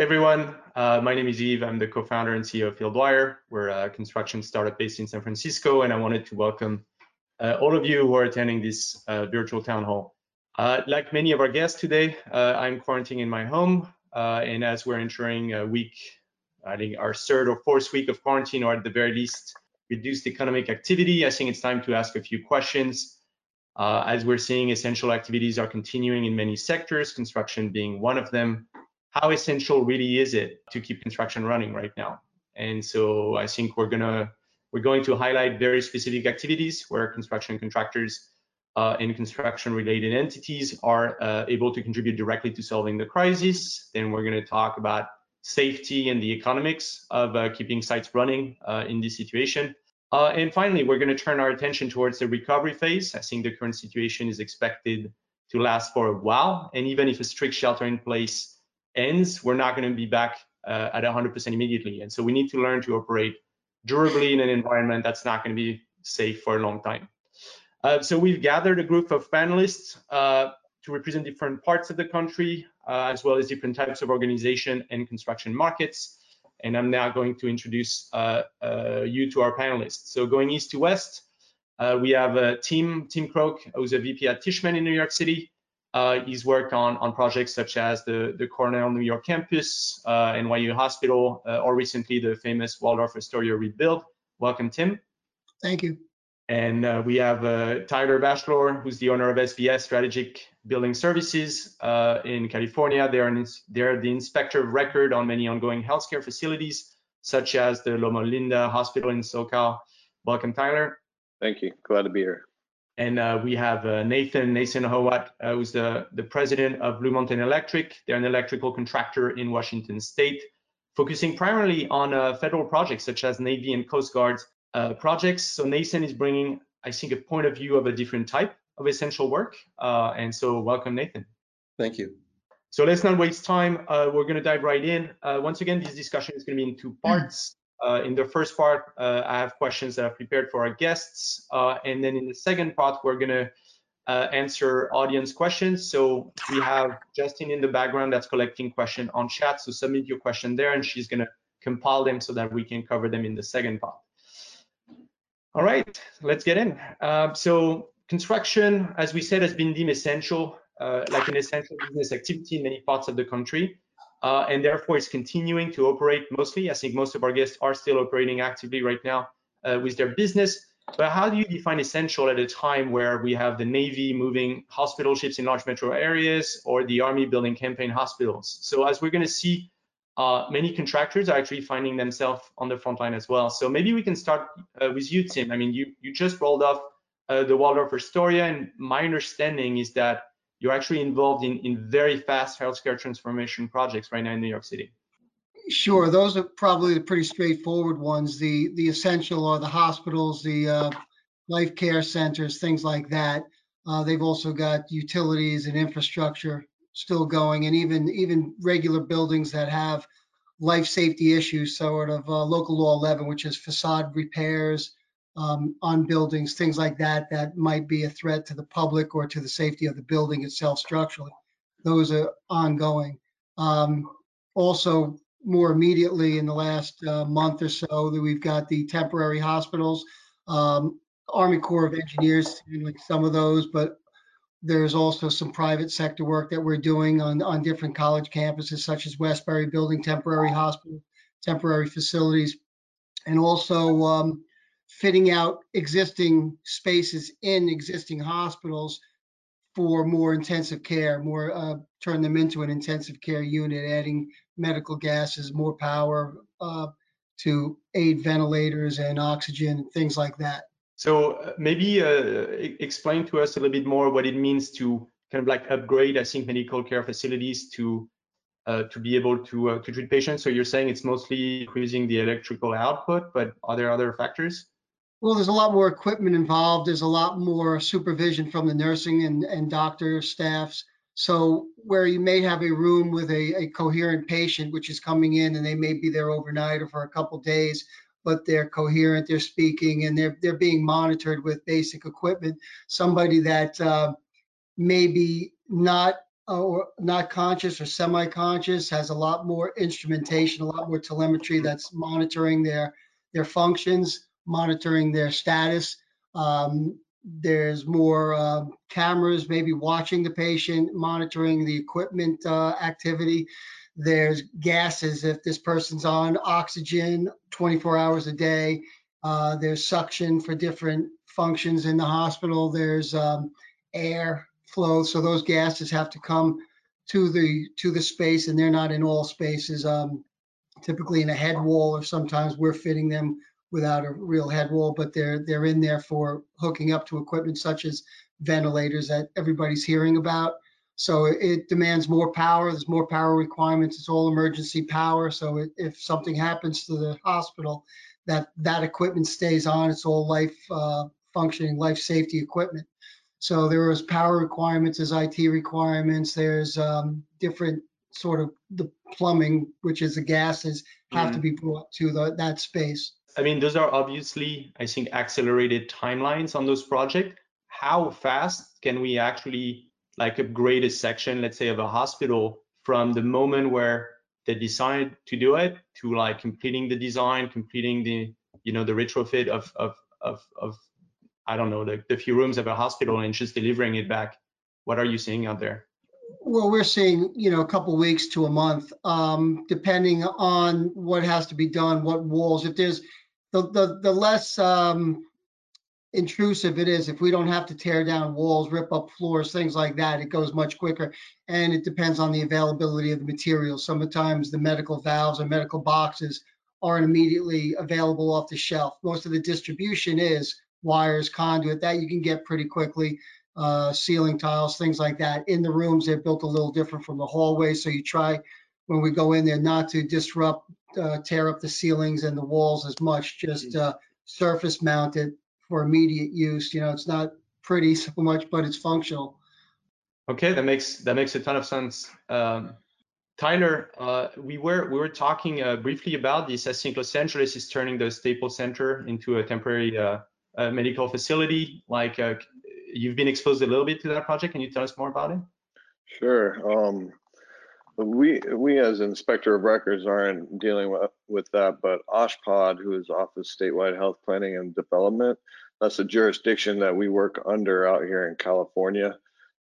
Hey everyone, uh, my name is Yves. I'm the co-founder and CEO of Fieldwire. We're a construction startup based in San Francisco, and I wanted to welcome uh, all of you who are attending this uh, virtual town hall. Uh, like many of our guests today, uh, I'm quarantining in my home, uh, and as we're entering a week, I think our third or fourth week of quarantine, or at the very least, reduced economic activity, I think it's time to ask a few questions. as we're seeing, essential activities are continuing in many sectors, construction being one of them how essential really is it to keep construction running right now? And so I think we're gonna we're going to highlight very specific activities where construction contractors uh, and construction related entities are uh, able to contribute directly to solving the crisis. Then we're going to talk about safety and the economics of uh, keeping sites running uh, in this situation. Uh, and finally, we're going to turn our attention towards the recovery phase. I think the current situation is expected to last for a while. And even if a strict shelter in place ends, we're not going to be back uh, at 100% immediately. And so we need to learn to operate durably in an environment that's not going to be safe for a long time. Uh, so we've gathered a group of panelists uh, to represent different parts of the country, uh, as well as different types of organization and construction markets. And I'm now going to introduce uh, uh, you to our panelists. So going east to west, we have Tim, Tim Croak, who's a VP at Tishman in New York City. Uh, he's worked on, on projects such as the, the Cornell New York campus, uh, NYU Hospital, uh, or recently the famous Waldorf Astoria rebuild. Welcome, Tim. Thank you. And uh, we have uh, Tyler Batchelor, who's the owner of SVS Strategic Building Services uh, in California. They're, an, they're the inspector of record on many ongoing healthcare facilities, such as the Loma Linda Hospital in SoCal. Welcome, Tyler. Thank you. Glad to be here. And uh, we have uh, Nathan, Nathan Howat, uh, who's the, the president of Blue Mountain Electric. They're an electrical contractor in Washington state, focusing primarily on uh, federal projects such as Navy and Coast Guard uh, projects. So Nathan is bringing, I think, a point of view of a different type of essential work. Uh, and so welcome, Nathan. Thank you. So let's not waste time. we're going to dive right in. once again, this discussion is going to be in two parts. Uh, in the first part, uh, I have questions that I've prepared for our guests. Uh, and then in the second part, we're going to uh, answer audience questions. So we have Justin in the background that's collecting questions on chat. So submit your question there and she's going to compile them so that we can cover them in the second part. All right, let's get in. Uh, so construction, as we said, has been deemed essential, uh, like an essential business activity in many parts of the country uh, and therefore it's continuing to operate mostly. I think most of our guests are still operating actively right now uh, with their business. But how do you define essential at a time where we have the Navy moving hospital ships in large metro areas or the Army building campaign hospitals? So as we're going to see, uh, many contractors are actually finding themselves on the front line as well. So maybe we can start uh, with you, Tim. I mean, you you just rolled off uh, the Waldorf Astoria, and my understanding is that you're actually involved in, in very fast healthcare transformation projects right now in New York City. Sure, those are probably the pretty straightforward ones. The the essential are the hospitals, the uh, life care centers, things like that. Uh, they've also got utilities and infrastructure still going, and even even regular buildings that have life safety issues, sort of uh, local law 11, which is facade repairs, um, on buildings, things like that, that might be a threat to the public or to the safety of the building itself structurally. Those are ongoing. Um, also, more immediately in the last uh, month or so, that we've got the temporary hospitals, um, Army Corps of Engineers, some of those, but there's also some private sector work that we're doing on, on different college campuses, such as Westbury building temporary hospital, temporary facilities, and also um, fitting out existing spaces in existing hospitals for more intensive care, more uh, turn them into an intensive care unit, adding medical gases, more power uh, to aid ventilators and oxygen, things like that. So uh, maybe uh, explain to us a little bit more what it means to kind of like upgrade, I think, medical care facilities to uh, to be able to uh, to treat patients. So you're saying it's mostly increasing the electrical output, but are there other factors? Well, there's a lot more equipment involved. There's a lot more supervision from the nursing and, and doctor staffs. So where you may have a room with a, a coherent patient, which is coming in and they may be there overnight or for a couple days, but they're coherent, they're speaking, and they're they're being monitored with basic equipment. Somebody that uh, maybe not or not conscious or semi-conscious has a lot more instrumentation, a lot more telemetry that's monitoring their their functions, monitoring their status. Um, there's more uh, cameras maybe watching the patient, monitoring the equipment uh, activity. There's gases if this person's on oxygen 24 hours a day. Uh, there's suction for different functions in the hospital. There's um, air flow, so those gases have to come to the to the space, and they're not in all spaces. Um, typically in a head wall, or sometimes we're fitting them without a real head wall, but they're they're in there for hooking up to equipment such as ventilators that everybody's hearing about. So it demands more power. There's more power requirements. It's all emergency power. So it, if something happens to the hospital, that that equipment stays on. It's all life uh, functioning, life safety equipment. So there was power requirements, there's IT requirements, there's um, different sort of the plumbing, which is the gases, have to be brought to the, that space. I mean, those are obviously, I think, accelerated timelines on those projects. How fast can we actually like upgrade a section, let's say, of a hospital from the moment where they decide to do it to like completing the design, completing the, you know, the retrofit of of of, of I don't know, the, the few rooms of a hospital and just delivering it back. What are you seeing out there? Well, we're seeing, you know, a couple weeks to a month, um, depending on what has to be done, what walls. If there's the the, the less um, intrusive it is, if we don't have to tear down walls, rip up floors, things like that, it goes much quicker. And it depends on the availability of the materials. Sometimes the medical valves or medical boxes aren't immediately available off the shelf. Most of the distribution is wires, conduit that you can get pretty quickly uh, ceiling tiles, things like that. In the rooms, they're built a little different from the hallway. So you try when we go in there not to disrupt, uh, tear up the ceilings and the walls as much, just uh, surface mount it for immediate use. You know, it's not pretty so much, but it's functional. Okay, that makes that makes a ton of sense. Um, Tyler, uh, we were we were talking uh, briefly about this. I think Los Angeles is turning the Staples Center into a temporary uh, medical facility. Like uh, you've been exposed a little bit to that project. Can you tell us more about it? Sure. Um, we we as inspector of records aren't dealing with, with that, but OSHPD, who is Office Statewide Health Planning and Development, that's a jurisdiction that we work under out here in California.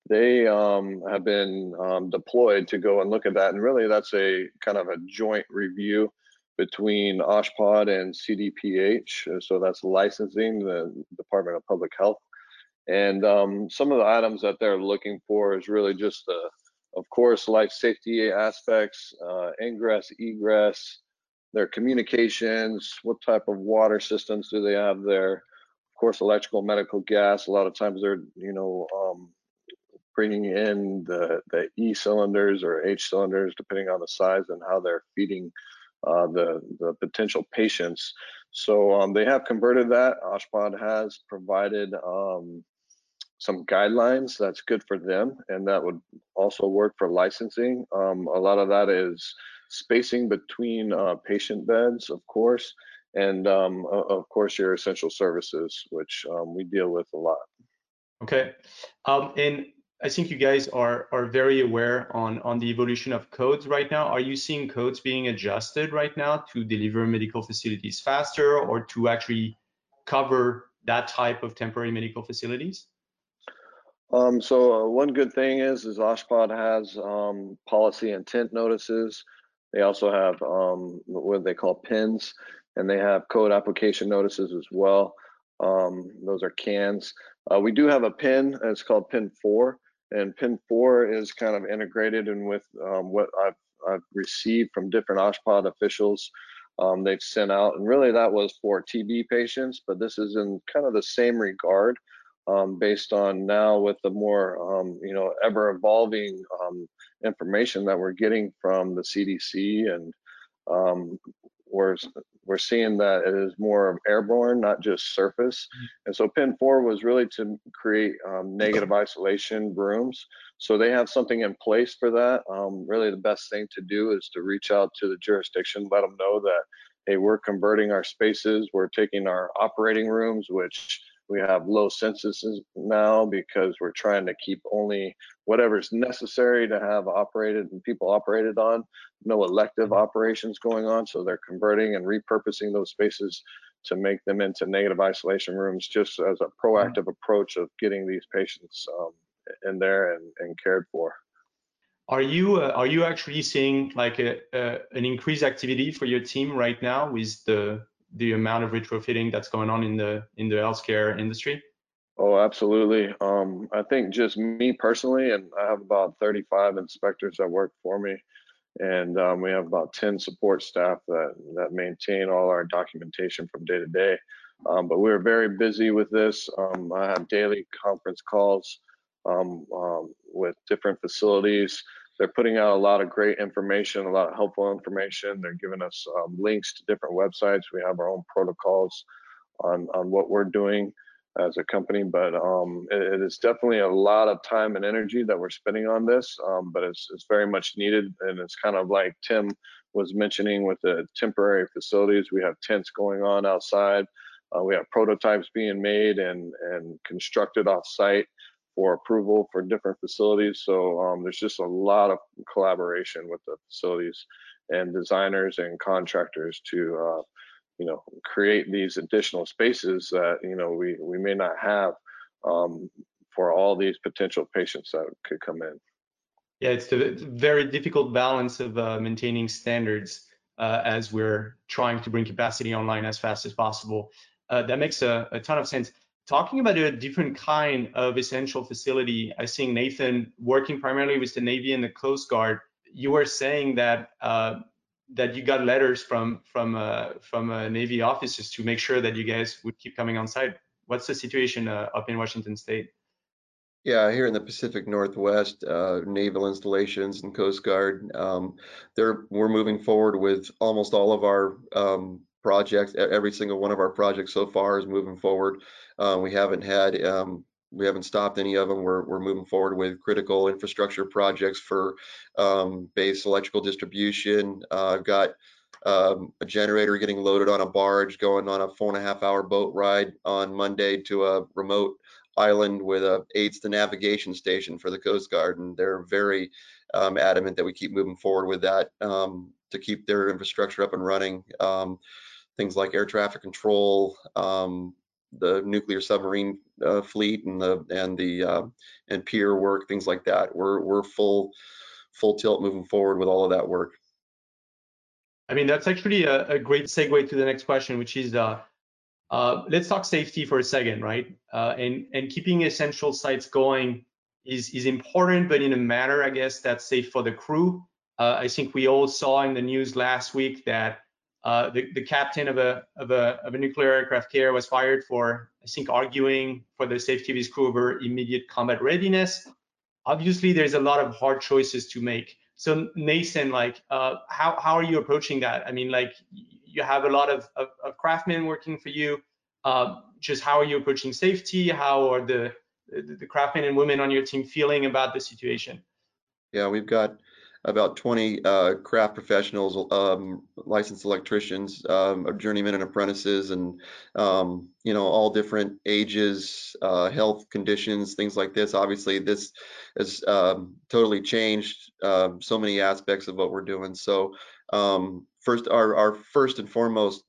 They um, have been um, deployed to go and look at that, and really that's a kind of a joint review between OSHPD and CDPH. So that's licensing, the Department of Public Health and um, some of the items that they're looking for is really just the, of course, life safety aspects, uh, ingress, egress, their communications, what type of water systems do they have there? Of course, electrical, medical, gas. A lot of times they're, you know, um, bringing in the, the E cylinders or H cylinders, depending on the size and how they're feeding uh, the, the potential patients. So um, they have converted that. OSHPD has provided um, some guidelines that's good for them and that would also work for licensing. Um, a lot of that is spacing between uh, patient beds of course and um, of course your essential services which um, we deal with a lot. Okay. Um, and i think you guys are are very aware on on the evolution of codes right now. Are you seeing codes being adjusted right now to deliver medical facilities faster or to actually cover that type of temporary medical facilities um, so uh, one good thing is, is OSHPD has um, policy intent notices. They also have um, what they call PINs, and they have code application notices as well. Um, those are CANs. Uh, we do have a pin, it's called pin four, and pin four is kind of integrated in with um, what I've, I've received from different OSHPD officials. Um, they've sent out, and really that was for TB patients, but this is in kind of the same regard um, based on now with the more um, you know ever evolving um, information that we're getting from the CDC and um, we're we're seeing that it is more airborne, not just surface. Mm-hmm. And so PIN 4 was really to create um, negative isolation rooms. So they have something in place for that. Um, really, the best thing to do is to reach out to the jurisdiction, let them know that hey, we're converting our spaces, we're taking our operating rooms, which We have low censuses now because we're trying to keep only whatever's necessary to have operated and people operated on, no elective operations going on. So they're converting and repurposing those spaces to make them into negative isolation rooms just as a proactive approach of getting these patients um, in there and, and cared for. Are you uh, are you actually seeing like a, uh, an increased activity for your team right now with the the amount of retrofitting that's going on in the in the healthcare industry? Oh, absolutely. Um, I think just me personally, and I have about 35 inspectors that work for me, and um, we have about 10 support staff that that maintain all our documentation from day to day. Um, but we're very busy with this. Um, I have daily conference calls um, um, with different facilities. They're putting out a lot of great information, a lot of helpful information. They're giving us um, links to different websites. We have our own protocols on, on what we're doing as a company, but um, it, it is definitely a lot of time and energy that we're spending on this, um, but it's, it's very much needed. And it's kind of like Tim was mentioning with the temporary facilities, we have tents going on outside. Uh, we have prototypes being made and, and constructed off site for approval for different facilities. So um, there's just a lot of collaboration with the facilities and designers and contractors to, uh, you know, create these additional spaces that you know we we may not have um, for all these potential patients that could come in. Yeah, it's a very difficult balance of uh, maintaining standards uh, as we're trying to bring capacity online as fast as possible. Uh, that makes a, a ton of sense talking about a different kind of essential facility, I think Nathan, working primarily with the Navy and the Coast Guard, you were saying that uh, that you got letters from from uh, from uh, Navy officers to make sure that you guys would keep coming on site. What's the situation uh, up in Washington State? Yeah, here in the Pacific Northwest, uh, naval installations and Coast Guard, um, they're we're moving forward with almost all of our um, projects. Every single one of our projects so far is moving forward. Uh, we haven't had um, we haven't stopped any of them. We're, we're moving forward with critical infrastructure projects for um, base electrical distribution. Uh, I've got um, a generator getting loaded on a barge going on a four and a half hour boat ride on Monday to a remote island with a aids to navigation station for the Coast Guard. And they're very um, adamant that we keep moving forward with that um, to keep their infrastructure up and running. Um, things like air traffic control, um, the nuclear submarine uh, fleet and the and the uh, and pier work, things like that. We're we're full full tilt moving forward with all of that work. I mean, that's actually a, a great segue to the next question, which is uh, uh, let's talk safety for a second, right? Uh, and and keeping essential sites going is is important, but in a manner, I guess, that's safe for the crew. Uh, I think we all saw in the news last week that uh, the, the captain of a, of, a, of a nuclear aircraft carrier was fired for, I think, arguing for the safety of his crew over immediate combat readiness. Obviously, there's a lot of hard choices to make. So Nathan, like, uh, how, how are you approaching that? I mean, like, you have a lot of, of, of craftsmen working for you. Uh, just how are you approaching safety? How are the, the, the craftsmen and women on your team feeling about the situation? Yeah, we've got about 20 uh, craft professionals, um, licensed electricians, um, journeymen and apprentices, and um, you know all different ages, uh, health conditions, things like this. Obviously, this has um, totally changed uh, so many aspects of what we're doing. So um, first, our our first and foremost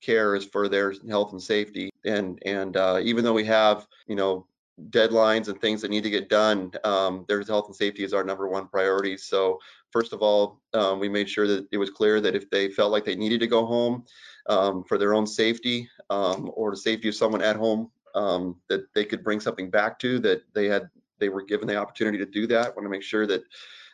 care is for their health and safety. And and uh, even though we have you know deadlines and things that need to get done, um, their health and safety is our number one priority. So first of all, um, we made sure that it was clear that if they felt like they needed to go home um, for their own safety um, or the safety of someone at home, um, that they could bring something back to that they had they were given the opportunity to do that. Want to make sure that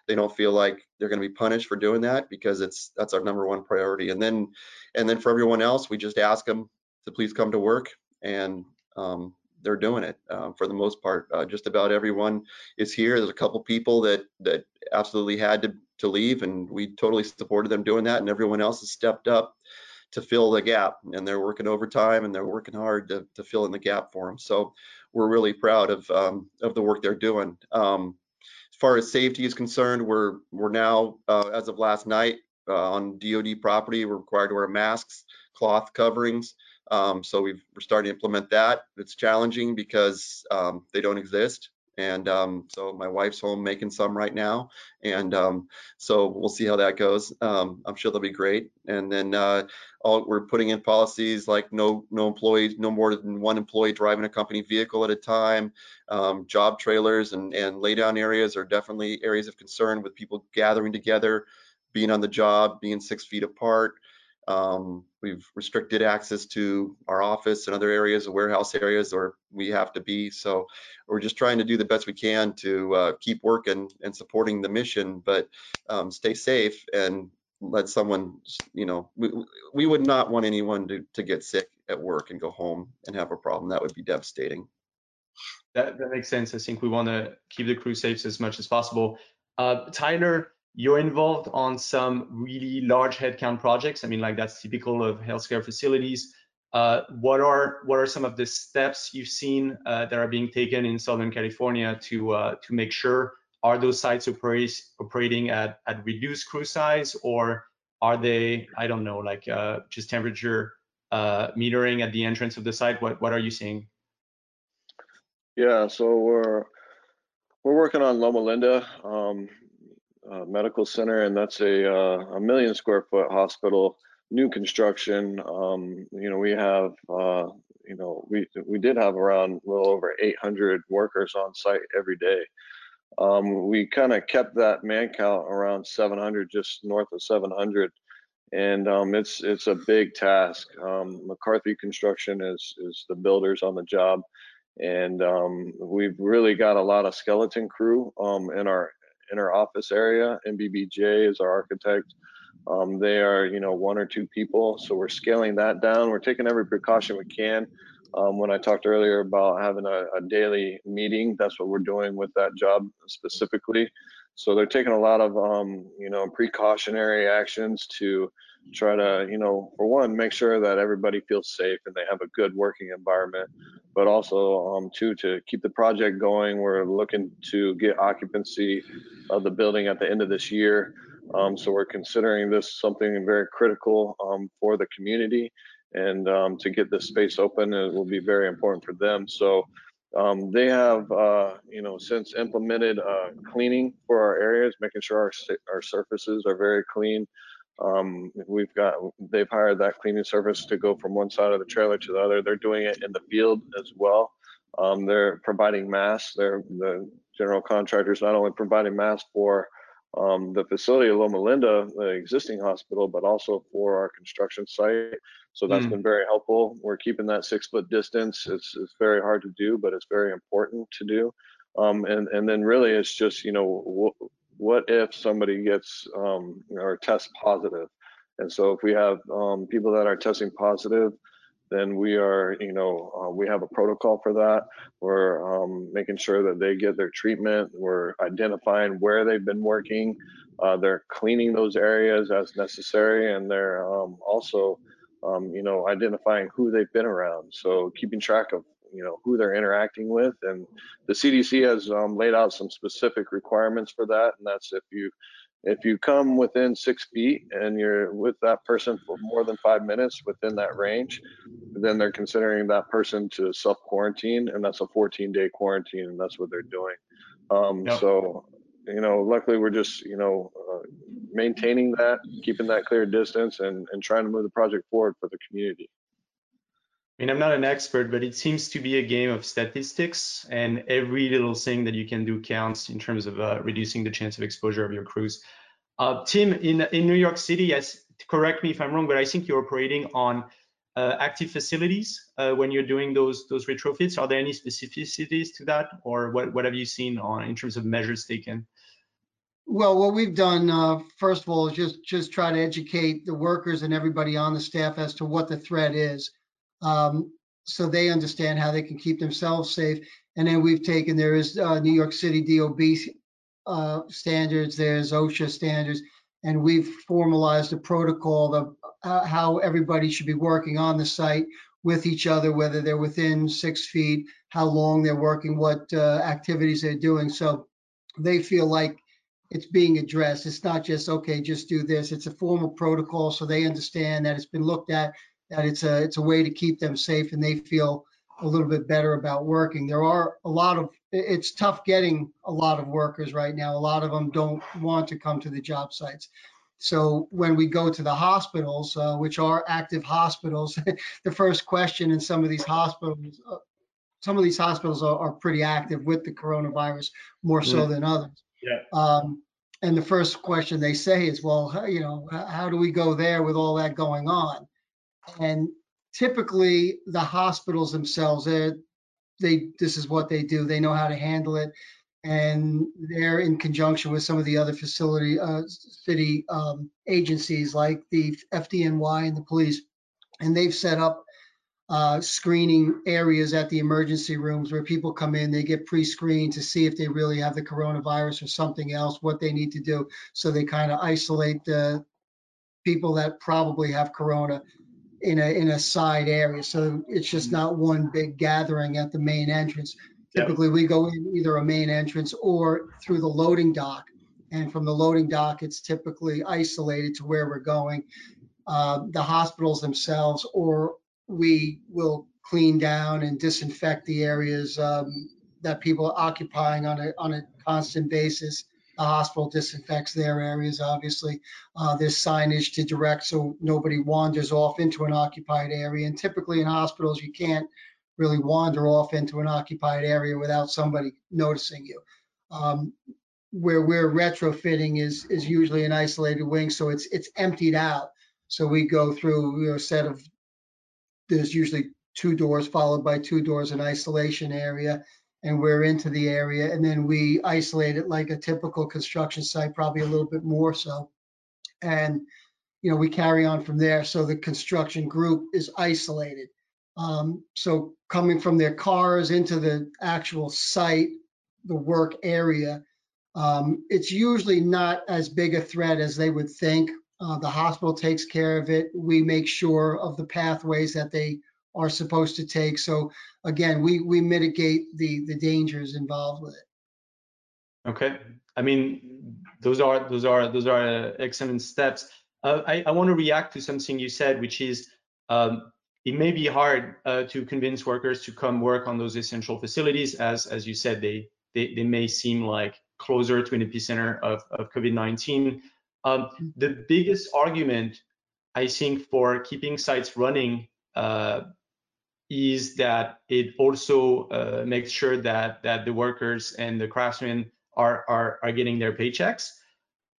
they don't feel like they're going to be punished for doing that because it's that's our number one priority. And then and then for everyone else, we just ask them to please come to work and um, they're doing it uh, for the most part. Uh, just about everyone is here. There's a couple people that that absolutely had to to leave, and we totally supported them doing that. And everyone else has stepped up to fill the gap, and they're working overtime and they're working hard to to fill in the gap for them. So we're really proud of um, of the work they're doing. Um, as far as safety is concerned, we're we're now uh, as of last night uh, on DoD property, we're required to wear masks, cloth coverings Um, so we've, we're starting to implement that. It's challenging because um, they don't exist. And um, so my wife's home making some right now. And um, so we'll see how that goes. Um, I'm sure they'll be great. And then uh, all, we're putting in policies like no no employees, no more than one employee driving a company vehicle at a time. Um, job trailers and, and laydown areas are definitely areas of concern with people gathering together, being on the job, being six feet apart. Um, we've restricted access to our office and other areas, warehouse areas, or we have to be. So we're just trying to do the best we can to uh, keep working and supporting the mission, but um, stay safe and let someone, you know, we, we would not want anyone to, to get sick at work and go home and have a problem. That would be devastating. That, that makes sense. I think we want to keep the crew safe as much as possible. Uh, Tyler, you're involved on some really large headcount projects. I mean, like that's typical of healthcare facilities. Uh, what are what are some of the steps you've seen uh, that are being taken in Southern California to uh, to make sure are those sites operate, operating at at reduced crew size or are they I don't know like uh, just temperature uh, metering at the entrance of the site? What what are you seeing? Yeah, so we're we're working on Loma Linda. Um, Medical Center, and that's a uh, a million square foot hospital, new construction. Um, you know, we have uh, you know we we did have around a little over 800 workers on site every day. Um, we kind of kept that man count around 700, just north of 700, and um, it's it's a big task. Um, McCarthy Construction is is the builders on the job, and um, we've really got a lot of skeleton crew um, in our in our office area. NBBJ is our architect. Um, they are, you know, one or two people. So we're scaling that down. We're taking every precaution we can. Um, when I talked earlier about having a, a, daily meeting, that's what we're doing with that job specifically. So they're taking a lot of, um, you know, precautionary actions to try to, you know, for one, make sure that everybody feels safe and they have a good working environment, but also, um, two, to keep the project going. We're looking to get occupancy of the building at the end of this year. Um, so we're considering this something very critical um, for the community and um, to get this space open it will be very important for them. So um, they have, uh, you know, since implemented uh, cleaning for our areas, making sure our, our surfaces are very clean. Um, we've got, they've hired that cleaning service to go from one side of the trailer to the other. They're doing it in the field as well. Um, they're providing masks. They're the general contractors not only providing masks for um, the facility of Loma Linda, the existing hospital, but also for our construction site. So that's mm. been very helpful. We're keeping that six foot distance. It's, it's very hard to do, but it's very important to do. Um, and, and then really it's just, you know, what if somebody gets um, or tests positive? And so if we have um, people that are testing positive, then we are, you know, uh, we have a protocol for that. We're um, making sure that they get their treatment. We're identifying where they've been working. Uh, they're cleaning those areas as necessary, and they're um, also, um, you know, identifying who they've been around. So keeping track of you know who they're interacting with. And the cdc has um, laid out some specific requirements for that. And that's if you if you come within six feet and you're with that person for more than five minutes within that range then they're considering that person to self quarantine and that's a 14 day quarantine and that's what they're doing. Um, yep. so you know luckily we're just you know uh, maintaining that keeping that clear distance and, and trying to move the project forward for the community I mean, I'm not an expert, but it seems to be a game of statistics, and every little thing that you can do counts in terms of uh, reducing the chance of exposure of your crews. Uh, Tim, in in New York City, yes, correct me if I'm wrong, but I think you're operating on uh, active facilities uh, when you're doing those those retrofits. Are there any specificities to that, or what what have you seen on in terms of measures taken? Well, what we've done, uh, first of all, is just just try to educate the workers and everybody on the staff as to what the threat is um, so they understand how they can keep themselves safe. And then we've taken, there is uh, New York City DOB uh, standards, there's OSHA standards, and we've formalized a protocol of uh, how everybody should be working on the site with each other, whether they're within six feet, how long they're working, what uh, activities they're doing. So they feel like it's being addressed. It's not just, okay, just do this. It's a formal protocol so they understand that it's been looked at that it's a, it's a way to keep them safe and they feel a little bit better about working. There are a lot of, it's tough getting a lot of workers right now. A lot of them don't want to come to the job sites. So when we go to the hospitals, uh, which are active hospitals, the first question in some of these hospitals, uh, some of these hospitals are, are pretty active with the coronavirus more so than others. Yeah. Um, and the first question they say is, well, you know, how do we go there with all that going on? And typically the hospitals themselves, they, they, this is what they do. They know how to handle it. And they're in conjunction with some of the other facility, uh, city, um, agencies like the FDNY and the police. And they've set up, uh, screening areas at the emergency rooms where people come in, they get pre-screened to see if they really have the coronavirus or something else, what they need to do. So they kind of isolate the people that probably have corona in a, in a side area. So it's just not one big gathering at the main entrance. Yeah. Typically, we go in either a main entrance or through the loading dock. And from the loading dock, it's typically isolated to where we're going. Uh, The hospitals themselves, or we will clean down and disinfect the areas um, that people are occupying on a, on a constant basis. The hospital disinfects their areas, obviously. Uh, There's signage to direct so nobody wanders off into an occupied area. And typically in hospitals, you can't really wander off into an occupied area without somebody noticing you. Um, Where we're retrofitting is, is usually an isolated wing, so it's, it's emptied out. So we go through, you know, a set of, there's usually two doors followed by two doors, an isolation area. And we're into the area and then we isolate it like a typical construction site, probably a little bit more so. And, you know, we carry on from there. So the construction group is isolated. Um, so coming from their cars into the actual site, the work area, um, it's usually not as big a threat as they would think. Uh, the hospital takes care of it. We make sure of the pathways that they are supposed to take. So again, we, we mitigate the, the dangers involved with it. Okay. I mean, those are those are those are excellent steps. Uh, I, I want to react to something you said, which is um, it may be hard uh, to convince workers to come work on those essential facilities, as as you said, they they, they may seem like closer to an epicenter of, of COVID-19. Um, the biggest argument, I think, for keeping sites running uh, is that it also uh, makes sure that that the workers and the craftsmen are are, are getting their paychecks.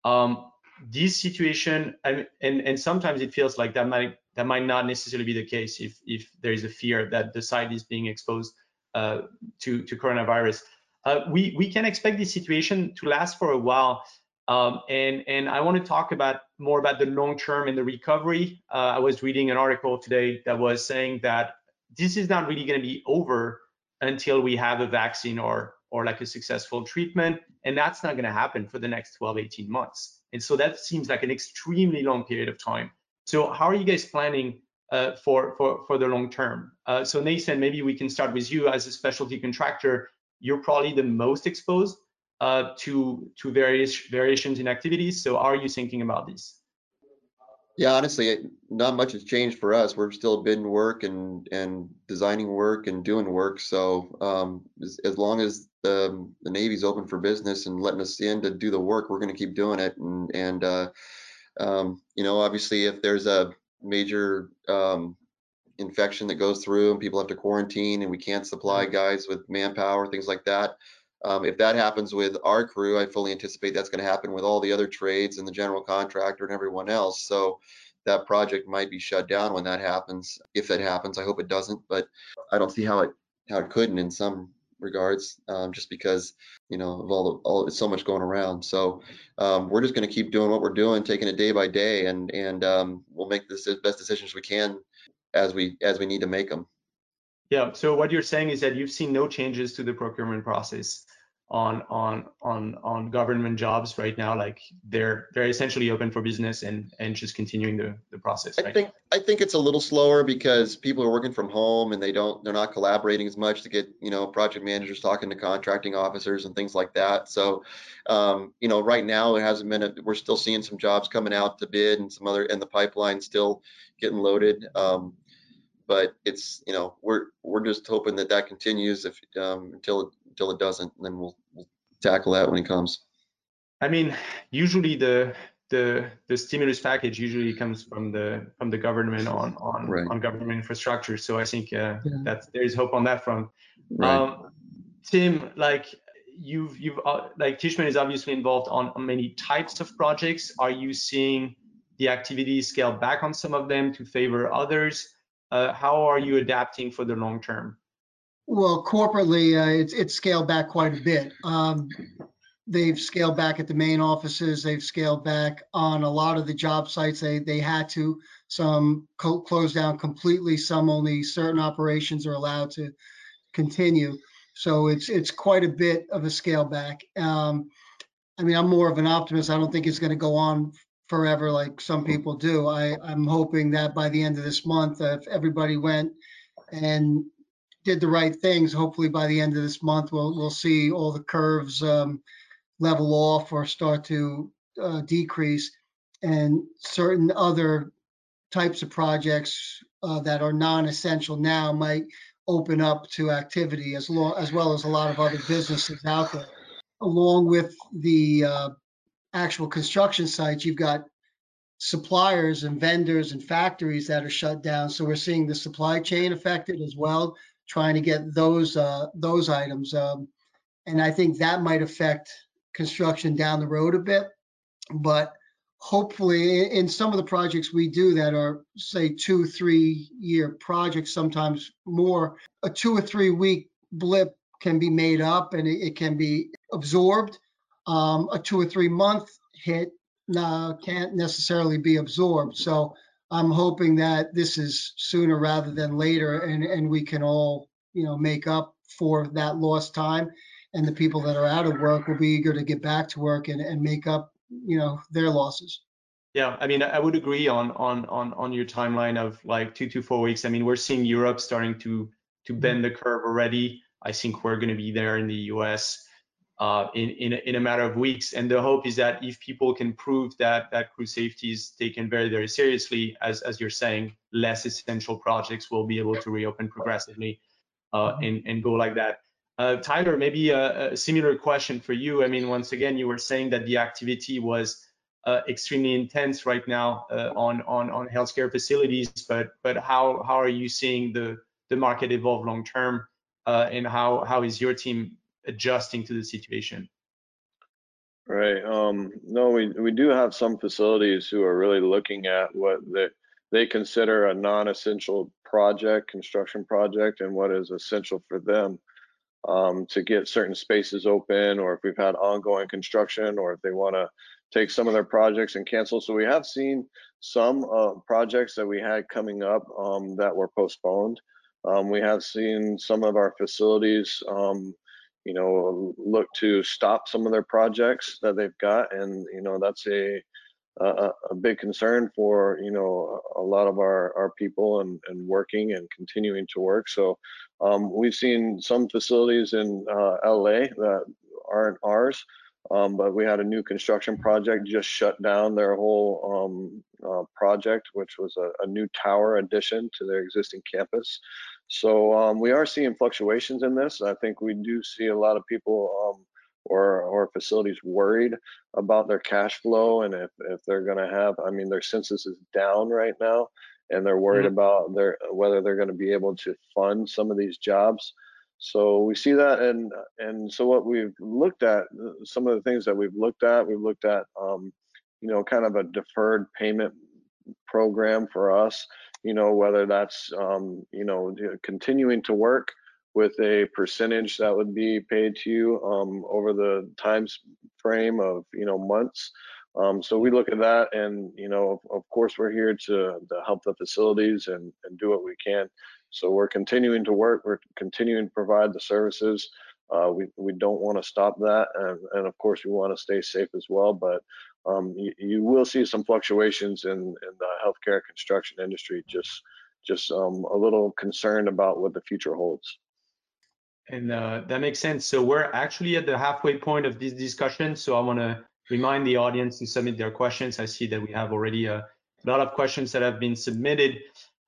Um, this situation, and, and sometimes it feels like that might that might not necessarily be the case if if there is a fear that the site is being exposed uh, to to coronavirus. Uh, we we can expect this situation to last for a while. Um, and and I want to talk about more about the long term and the recovery. Uh, I was reading an article today that was saying that this is not really going to be over until we have a vaccine or or like a successful treatment and that's not going to happen for the next 12 18 months. And so that seems like an extremely long period of time. So how are you guys planning uh, for for for the long term? Uh, so nathan maybe we can start with you as a specialty contractor. You're probably the most exposed uh, to to various variations in activities. So how are you thinking about this Yeah, honestly, it- not much has changed for us. We're still bidding work and, and designing work and doing work. So, um, as, as long as the, the Navy's open for business and letting us in to do the work, we're gonna keep doing it. And, and, uh, um, you know, obviously if there's a major, um, infection that goes through and people have to quarantine and we can't supply guys with manpower, things like that. Um, if that happens with our crew, I fully anticipate that's going to happen with all the other trades and the general contractor and everyone else. So that project might be shut down when that happens. If that happens, I hope it doesn't, but I don't see how it how it couldn't in some regards, um, just because you know of all the all it's so much going around. So um, we're just going to keep doing what we're doing, taking it day by day, and and um, we'll make the best decisions we can as we as we need to make them. Yeah. So what you're saying is that you've seen no changes to the procurement process on on on on government jobs right now. Like they're they're essentially open for business and and just continuing the the process. I think I think it's a little slower because people are working from home and they don't they're not collaborating as much to get you know project managers talking to contracting officers and things like that. So um, you know right now it hasn't been a, we're still seeing some jobs coming out to bid and some other and the pipeline still getting loaded. Um, but it's you know we're we're just hoping that that continues if um, until it until it doesn't, and then we'll, we'll tackle that when it comes. I mean, usually the the the stimulus package usually comes from the from the government on on Right. on government infrastructure. So I think uh, Yeah. that there is hope on that front. Right. Um, Tim, like you've you've uh, like Tishman is obviously involved on, on many types of projects. Are you seeing the activity scale back on some of them to favor others? Uh, how are you adapting for the long term? Well, corporately, uh, it's, it's scaled back quite a bit. Um, they've scaled back at the main offices. They've scaled back on a lot of the job sites. They, they had to, some co- closed down completely. Some only certain operations are allowed to continue. So it's, it's quite a bit of a scale back. Um, I mean, I'm more of an optimist. I don't think it's going to go on forever like some people do. I, I'm hoping that by the end of this month, if everybody went and did the right things, hopefully by the end of this month, we'll, we'll see all the curves um, level off or start to uh, decrease. And certain other types of projects uh, that are non-essential now might open up to activity as long, as well as a lot of other businesses out there. Along with the uh, actual construction sites, you've got suppliers and vendors and factories that are shut down. So we're seeing the supply chain affected as well, trying to get those uh, those items. Um, and I think that might affect construction down the road a bit. But hopefully, in some of the projects we do that are, say, two, three year projects, sometimes more, a two or three week blip can be made up and it, it can be absorbed. Um, a two or three month hit uh, can't necessarily be absorbed. So I'm hoping that this is sooner rather than later, and and we can all you know make up for that lost time, and the people that are out of work will be eager to get back to work and and make up you know their losses. Yeah, I mean, I would agree on on on on your timeline of like two to four weeks. I mean, we're seeing Europe starting to to bend the curve already. I think we're going to be there in the U.S. Uh, in in a, in a matter of weeks. And the hope is that if people can prove that that crew safety is taken very very seriously, as as you're saying, less essential projects will be able to reopen progressively uh, and and go like that. Uh, Tyler, maybe a, a similar question for you. I mean, once again, you were saying that the activity was uh, extremely intense right now uh, on on on healthcare facilities. But but how how are you seeing the the market evolve long term, uh, and how how is your team adjusting to the situation? Right. Um, no, we we do have some facilities who are really looking at what they they consider a non-essential project, construction project, and what is essential for them um, to get certain spaces open, or if we've had ongoing construction, or if they want to take some of their projects and cancel. So we have seen some uh, projects that we had coming up um, that were postponed. Um, we have seen some of our facilities, um, you know, look to stop some of their projects that they've got, and you know that's a a, a big concern for you know a lot of our our people and and working and continuing to work. So um, we've seen some facilities in uh, LA that aren't ours um, but we had a new construction project just shut down their whole um, uh, project, which was a, a, new tower addition to their existing campus. So um, we are seeing fluctuations in this. I think we do see a lot of people um, or or facilities worried about their cash flow and if, if they're going to have. I mean, their census is down right now, and they're worried mm-hmm. about their whether they're going to be able to fund some of these jobs. So we see that, and and so what we've looked at, some of the things that we've looked at, we've looked at, um, you know, kind of a deferred payment program for us. You know, whether that's um, you know continuing to work with a percentage that would be paid to you um, over the time frame of you know months. Um, so we look at that, and you know, of, course, we're here to, to help the facilities and, and do what we can so we're continuing to work. We're continuing to provide the services. Uh, we we don't want to stop that, and, and of course we want to stay safe as well. But um, you, you, will see some fluctuations in, in the healthcare construction industry. Just just um, a little concerned about what the future holds. And uh, that makes sense. So we're actually at the halfway point of this discussion. So I want to remind the audience to submit their questions. I see that we have already a lot of questions that have been submitted.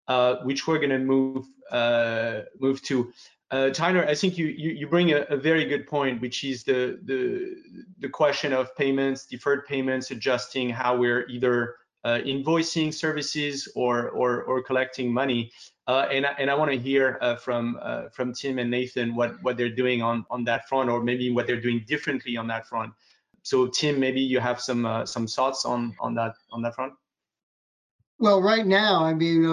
uh, which we're going to move uh, move to. Uh, Tyler, I think you, you, you bring a, a, very good point, which is the, the, the question of payments, deferred payments, adjusting how we're either uh, invoicing services or, or, or collecting money. Uh, and, and I want to hear uh, from uh, from Tim and Nathan what, what they're doing on, on that front, or maybe what they're doing differently on that front. So Tim, maybe you have some uh, some thoughts on on that on that front. Well, right now, I mean,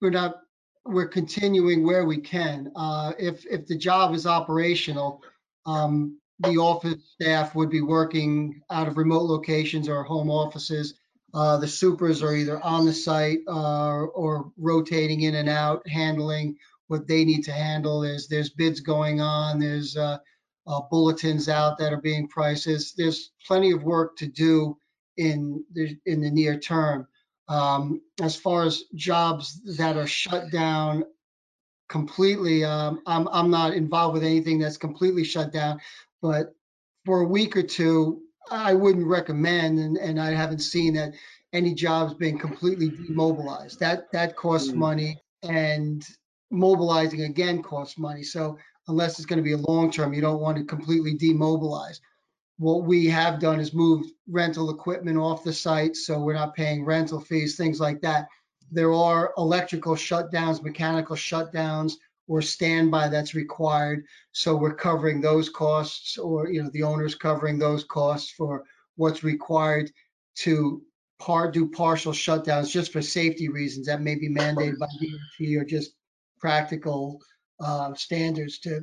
we're not we're continuing where we can. Uh, if if the job is operational, um, the office staff would be working out of remote locations or home offices. Uh, the supers are either on the site uh, or rotating in and out, handling what they need to handle. There's there's bids going on. There's uh, uh, bulletins out that are being priced. There's, there's plenty of work to do in the in the near term. Um, as far as jobs that are shut down completely, um, I'm, I'm not involved with anything that's completely shut down, but for a week or two, I wouldn't recommend, and, and I haven't seen that any jobs being completely demobilized. That that costs mm. money, and mobilizing again costs money. So unless it's going to be a long term, you don't want to completely demobilize what we have done is moved rental equipment off the site, so we're not paying rental fees, things like that. There are electrical shutdowns, mechanical shutdowns, or standby that's required. So we're covering those costs, or you know, the owner's covering those costs for what's required to par do partial shutdowns just for safety reasons that may be mandated by DOT or just practical uh, standards to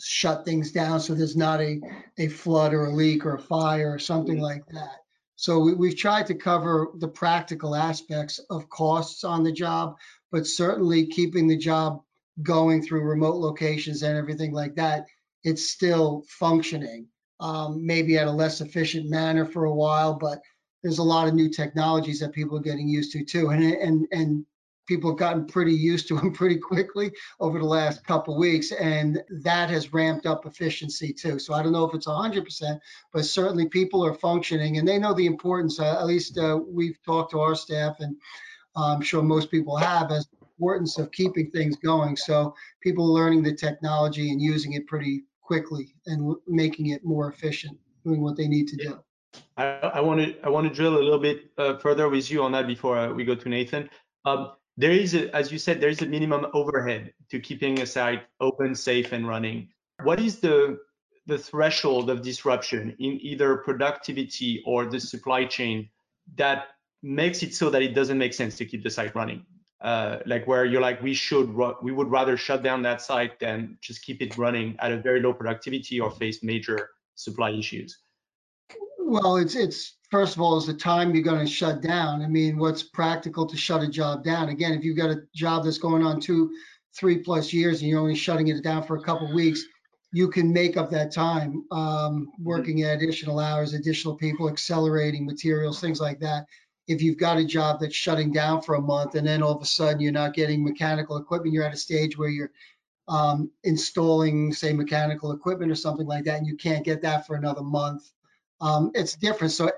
shut things down so there's not a, a flood or a leak or a fire or something like that. So we, we've tried to cover the practical aspects of costs on the job, but certainly keeping the job going through remote locations and everything like that, it's still functioning. Um, maybe at a less efficient manner for a while, but there's a lot of new technologies that people are getting used to too. And and and people have gotten pretty used to them pretty quickly over the last couple weeks, and that has ramped up efficiency too. So I don't know if it's 100%, but certainly people are functioning and they know the importance. Uh, at least uh, we've talked to our staff, and uh, I'm sure most people have, as importance of keeping things going. So people are learning the technology and using it pretty quickly and making it more efficient, doing what they need to do. I, want to I want to drill a little bit uh, further with you on that before uh, we go to Nathan. Um, there is, a, as you said, there is a minimum overhead to keeping a site open, safe, and running. What is the the threshold of disruption in either productivity or the supply chain that makes it so that it doesn't make sense to keep the site running? Uh, like where you're like, we should, we would rather shut down that site than just keep it running at a very low productivity or face major supply issues. Well, it's it's first of all, is the time you're going to shut down. I mean, what's practical to shut a job down? Again, if you've got a job that's going on two, three plus years and you're only shutting it down for a couple weeks, you can make up that time um, working at additional hours, additional people, accelerating materials, things like that. If you've got a job that's shutting down for a month and then all of a sudden you're not getting mechanical equipment, you're at a stage where you're um, installing, say, mechanical equipment or something like that, and you can't get that for another month. Um, it's different. So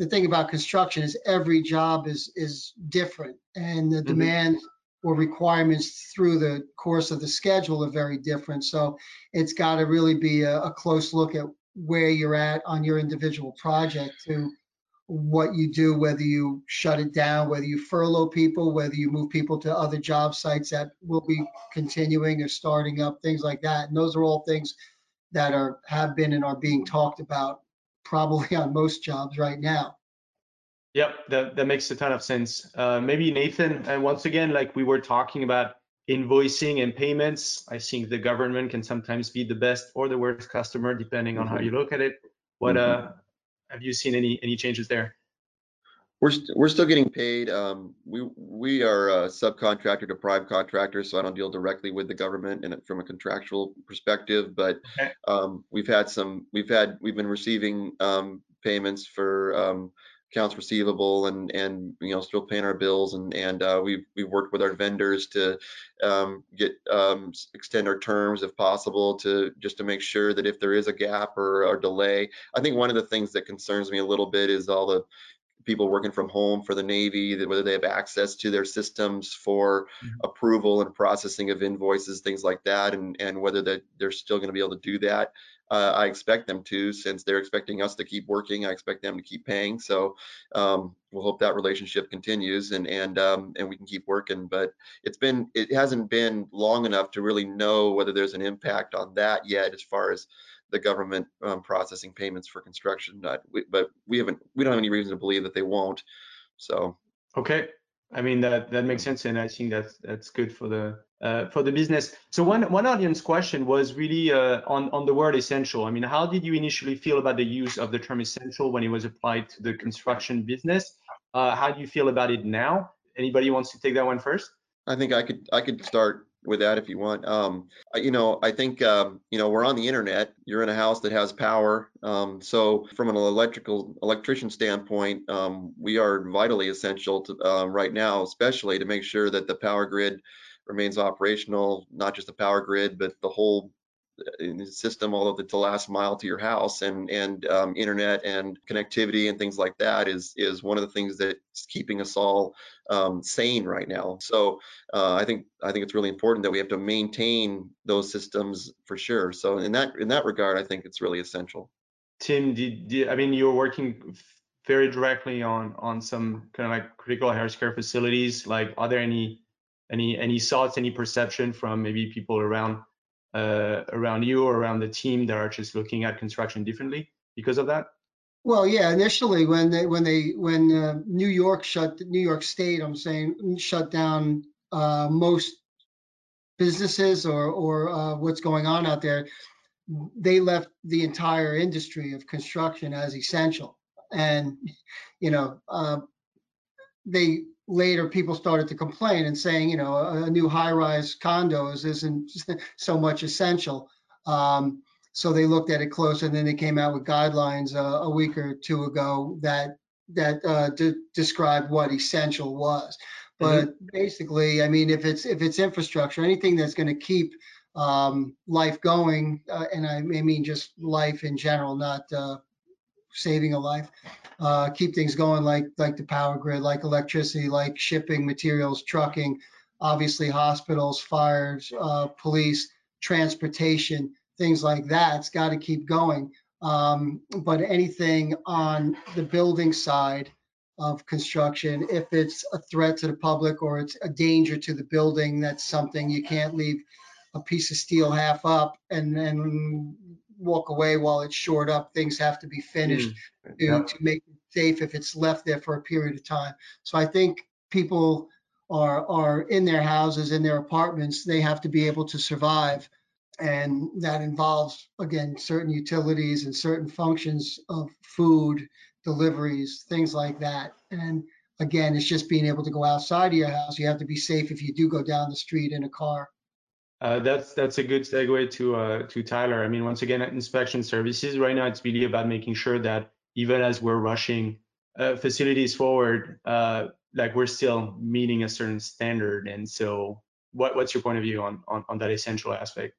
the thing about construction is every job is is different and the mm-hmm. demands or requirements through the course of the schedule are very different so it's got to really be a, a, close look at where you're at on your individual project to what you do whether you shut it down whether you furlough people whether you move people to other job sites that will be continuing or starting up things like that and those are all things that are have been and are being talked about probably on most jobs right now. Yep, that, that makes a ton of sense. Uh, maybe Nathan, and once again, like we were talking about invoicing and payments, I think the government can sometimes be the best or the worst customer depending on how you look at it. What mm -hmm. uh, have you seen any any changes there? We're we st we're still getting paid. Um, we we are a subcontractor to prime contractors, so I don't deal directly with the government and from a contractual perspective. But okay. um, we've had some. We've had we've been receiving um, payments for um, accounts receivable and and you know still paying our bills and and uh, we've we've worked with our vendors to um, get um, extend our terms if possible to just to make sure that if there is a gap or a delay. I think one of the things that concerns me a little bit is all the people working from home for the Navy, whether they have access to their systems for Mhm. approval and processing of invoices, things like that, and, and whether that they're still going to be able to do that. Uh, I expect them to, since they're expecting us to keep working. I expect them to keep paying. So um, we'll hope that relationship continues and and um, and we can keep working. But it's been it hasn't been long enough to really know whether there's an impact on that yet, as far as the government um, processing payments for construction. Not, we, but we haven't we don't have any reason to believe that they won't. So Okay. I mean that that makes sense, and I think that's that's good for the uh, for the business. So one one audience question was really uh, on on the word essential. I mean, how did you initially feel about the use of the term essential when it was applied to the construction business? Uh, how do you feel about it now? Anybody wants to take that one first? I think I could I could start with that if you want. Um, you know, I think um, you know we're on the internet. You're in a house that has power. Um, so from an electrical electrician standpoint, um, we are vitally essential to uh, right now, especially to make sure that the power grid remains operational. Not just the power grid, but the whole system all of the, the last mile to your house and and um, internet and connectivity and things like that is is one of the things that's keeping us all um, sane right now. So uh, I think I think it's really important that we have to maintain those systems for sure. So in that in that regard, I think it's really essential. Tim, did, did I mean you're working very directly on on some kind of like critical healthcare facilities? Like, are there any any any thoughts, any perception from maybe people around uh, around you or around the team that are just looking at construction differently because of that? Well, yeah, initially when they, when they, when uh, New York shut, New York State, I'm saying, shut down uh, most businesses or, or uh, what's going on out there, they left the entire industry of construction as essential. And, you know, uh, they later people started to complain and saying, you know, a, new high-rise condos isn't so much essential. Um, so they looked at it closer, and then they came out with guidelines uh, a week or two ago that that uh, de- described what essential was. But basically, I mean, if it's if it's infrastructure, anything that's going to keep um, life going, uh, and I, I mean just life in general, not uh, saving a life, uh, keep things going like like the power grid, like electricity, like shipping materials, trucking, obviously hospitals, fires, uh, police, transportation, things like that. It's got to keep going. Um, but anything on the building side of construction, if it's a threat to the public or it's a danger to the building, that's something you can't leave a piece of steel half up and then walk away while it's shored up. Things have to be finished mm. to, Yeah. to make it safe if it's left there for a period of time. So I think people are, are in their houses, in their apartments, they have to be able to survive. And that involves, again, certain utilities and certain functions of food, deliveries, things like that. And again, it's just being able to go outside of your house. You have to be safe if you do go down the street in a car. Uh, that's that's a good segue to uh, to Tyler. I mean, once again, inspection services right now, it's really about making sure that even as we're rushing uh, facilities forward, uh, like we're still meeting a certain standard. And so, what what's your point of view on on, on that essential aspect?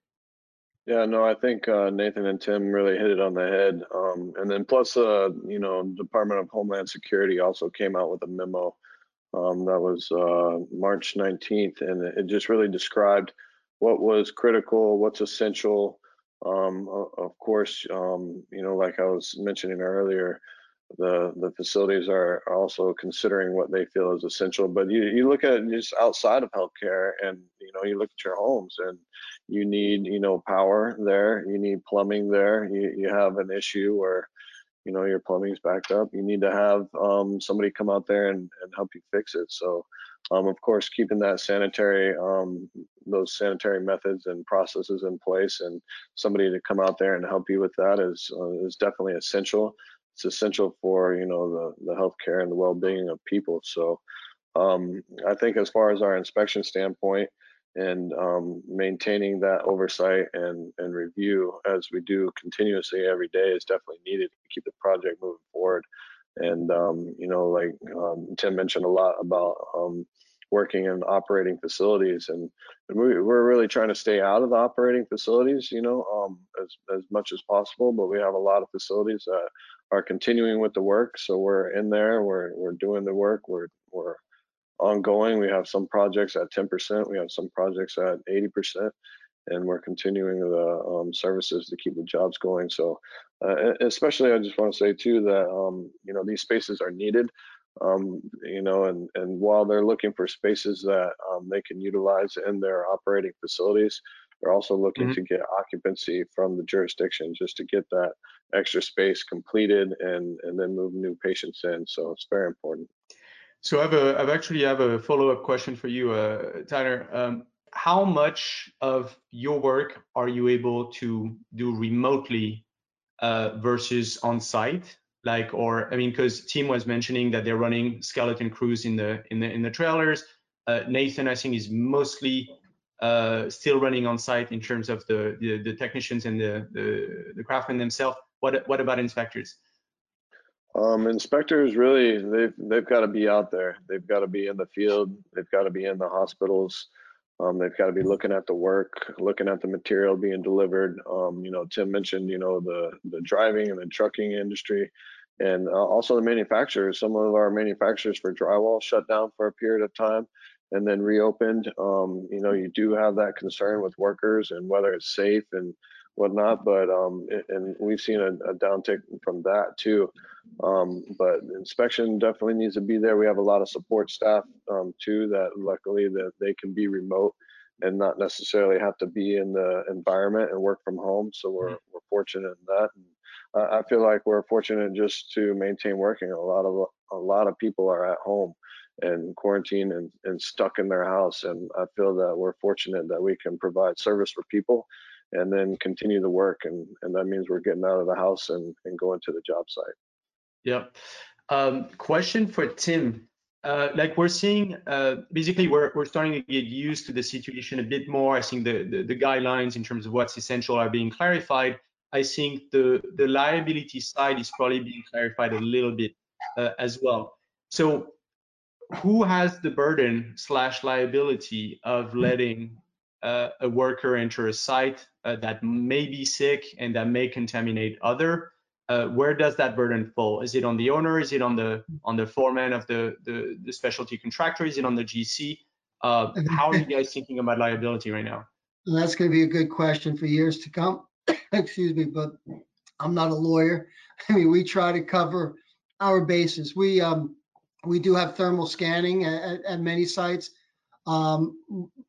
Yeah, no, I think uh, Nathan and Tim really hit it on the head. Um, and then plus, you know, Department of Homeland Security also came out with a memo um, that was March 19th, and it just really described what was critical, what's essential. Um, of course, um, you know, like I was mentioning earlier, the the facilities are also considering what they feel is essential. But you you look at just outside of healthcare, and you know, you look at your homes, and you need you know power there, you need plumbing there. You you have an issue where you know your plumbing's backed up you need to have um, somebody come out there and, and help you fix it. So um, of course keeping that sanitary um, those sanitary methods and processes in place and somebody to come out there and help you with that is uh, is definitely essential. It's essential for you know the the healthcare and the well-being of people. So um, i think as far as our inspection standpoint and um, maintaining that oversight and, and review as we do continuously every day is definitely needed to keep the project moving forward. And um, you know, like um, Tim mentioned a lot about um, working in operating facilities, and, and we, are really trying to stay out of the operating facilities, you know, um, as as much as possible. But we have a lot of facilities that are continuing with the work, so we're in there, we're we're doing the work, we're we're ongoing. We have some projects at 10%, we have some projects at 80%, and we're continuing the um, services to keep the jobs going. So, uh, especially, I just want to say too that um, you know these spaces are needed. Um, you know, and and while they're looking for spaces that um, they can utilize in their operating facilities, they're also looking mm -hmm. to get occupancy from the jurisdiction just to get that extra space completed and and then move new patients in. So it's very important. So I have a, I've actually have a follow-up question for you, uh, Tyler. Um, how much of your work are you able to do remotely uh, versus on-site? Like, or I mean, because Tim was mentioning that they're running skeleton crews in the in the in the trailers. Uh, Nathan, I think, is mostly uh, still running on site in terms of the the, the technicians and the, the, the craftsmen themselves. What what about inspectors? Um, inspectors really they've they've got to be out there. They've got to be in the field. They've got to be in the hospitals. Um, they've got to be looking at the work, looking at the material being delivered. Um, you know, Tim mentioned you know the the driving and the trucking industry, and uh, also the manufacturers. Some of our manufacturers for drywall shut down for a period of time and then reopened. Um, you know, you do have that concern with workers and whether it's safe and whatnot. But um, and we've seen a, a downtick from that too. Um, but inspection definitely needs to be there. We have a lot of support staff um, too that luckily that they can be remote and not necessarily have to be in the environment and work from home. So we're mm-hmm. we're fortunate in that. And, uh, I feel like we're fortunate just to maintain working. A lot of a lot of people are at home and quarantine and, and stuck in their house. And I feel that we're fortunate that we can provide service for people and then continue the work. And, and that means we're getting out of the house and, and going to the job site. Yep. Um, question for Tim. Uh, like we're seeing, uh, basically we're, we're starting to get used to the situation a bit more. I think the, the, the, guidelines in terms of what's essential are being clarified. I think the, the liability side is probably being clarified a little bit uh, as well. So who has the burden slash liability of letting a worker enter a site uh, that may be sick and that may contaminate other? Uh, where does that burden fall? Is it on the owner? Is it on the on the foreman of the the, the specialty contractor? Is it on the GC? Uh, how are you guys thinking about liability right now? That's going to be a good question for years to come. Excuse me, but I'm not a lawyer. I mean, we try to cover our bases. We um, we do have thermal scanning at, at many sites. Um,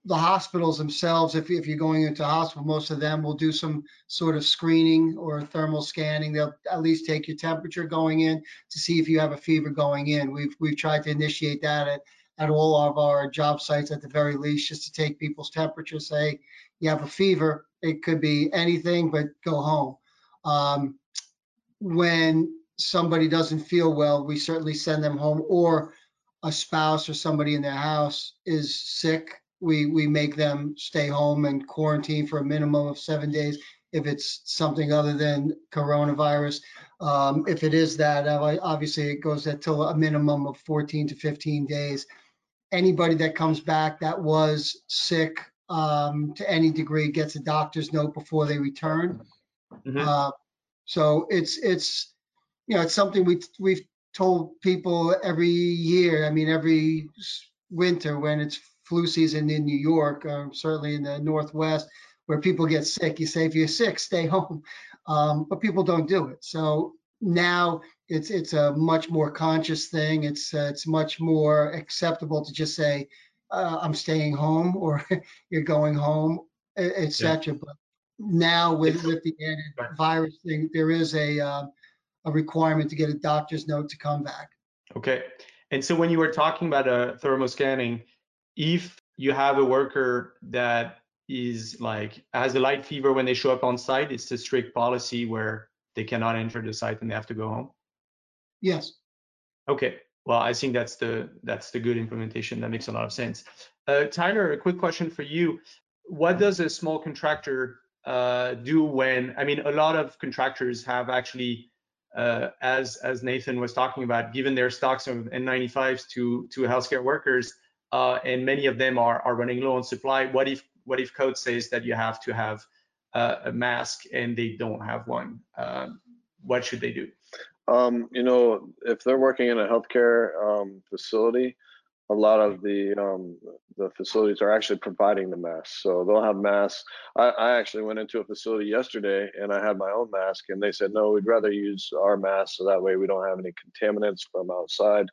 the hospitals themselves, if, if you're going into hospital, most of them will do some sort of screening or thermal scanning. They'll at least take your temperature going in to see if you have a fever going in. We've we've tried to initiate that at, at all of our job sites at the very least, just to take people's temperature, say you have a fever. It could be anything, but go home. Um, when somebody doesn't feel well, we certainly send them home, or a spouse or somebody in their house is sick, we we make them stay home and quarantine for a minimum of seven days. If it's something other than coronavirus, um, if it is that, uh, obviously it goes until a minimum of 14 to 15 days. Anybody that comes back that was sick um, to any degree gets a doctor's note before they return. Mm -hmm. uh, so it's it's you know, it's something we we've told people every year. I mean, every winter when it's flu season in New York, uh, certainly in the Northwest, where people get sick, you say if you're sick, stay home. Um, but people don't do it. So now it's it's a much more conscious thing. It's uh, it's much more acceptable to just say uh, I'm staying home or you're going home, etc. Yeah. But now with with the added virus thing, there is a uh, a requirement to get a doctor's note to come back. Okay. And so when you were talking about a thermal scanning, if you have a worker that is like has a light fever when they show up on site, it's a strict policy where they cannot enter the site and they have to go home. Yes. Okay. Well, I think that's the that's the good implementation. That makes a lot of sense. Uh, Tyler, a quick question for you. What does a small contractor uh, do when? I mean, a lot of contractors have actually uh, as as Nathan was talking about, given their stocks of N95s to to healthcare workers, uh, and many of them are, are running low on supply. What if what if code says that you have to have uh, a mask and they don't have one? Um, what should they do? Um, you know, if they're working in a healthcare um, facility, a lot of the um, the facilities are actually providing the masks. So they'll have masks. I, I, actually went into a facility yesterday and I had my own mask, and they said, no, we'd rather use our mask so that way we don't have any contaminants from outside.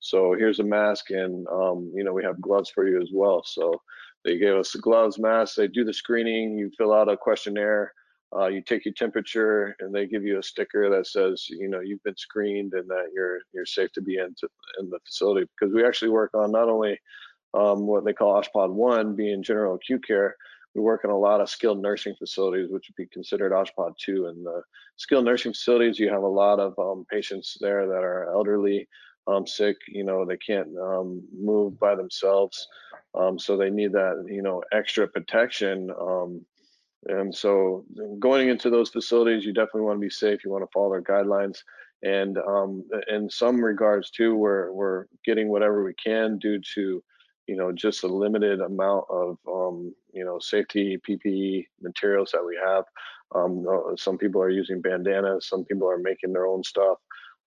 So here's a mask, and um, you know we have gloves for you as well. So they gave us the gloves, masks. They do the screening. You fill out a questionnaire. Uh, you take your temperature, and they give you a sticker that says, you know, you've been screened and that you're you're safe to be in, to, in the facility. Because we actually work on not only um, what they call OSHPD one, being general acute care. We work in a lot of skilled nursing facilities, which would be considered OSHPD two. And the skilled nursing facilities, you have a lot of um, patients there that are elderly, um, sick, you know, they can't um, move by themselves. Um, so they need that, you know, extra protection. Um, and so going into those facilities, you definitely want to be safe. You want to follow their guidelines. And um, in some regards too, we're, we're getting whatever we can due to, you know, just a limited amount of, um, you know, safety PPE materials that we have. Uh, some people are using bandanas, some people are making their own stuff.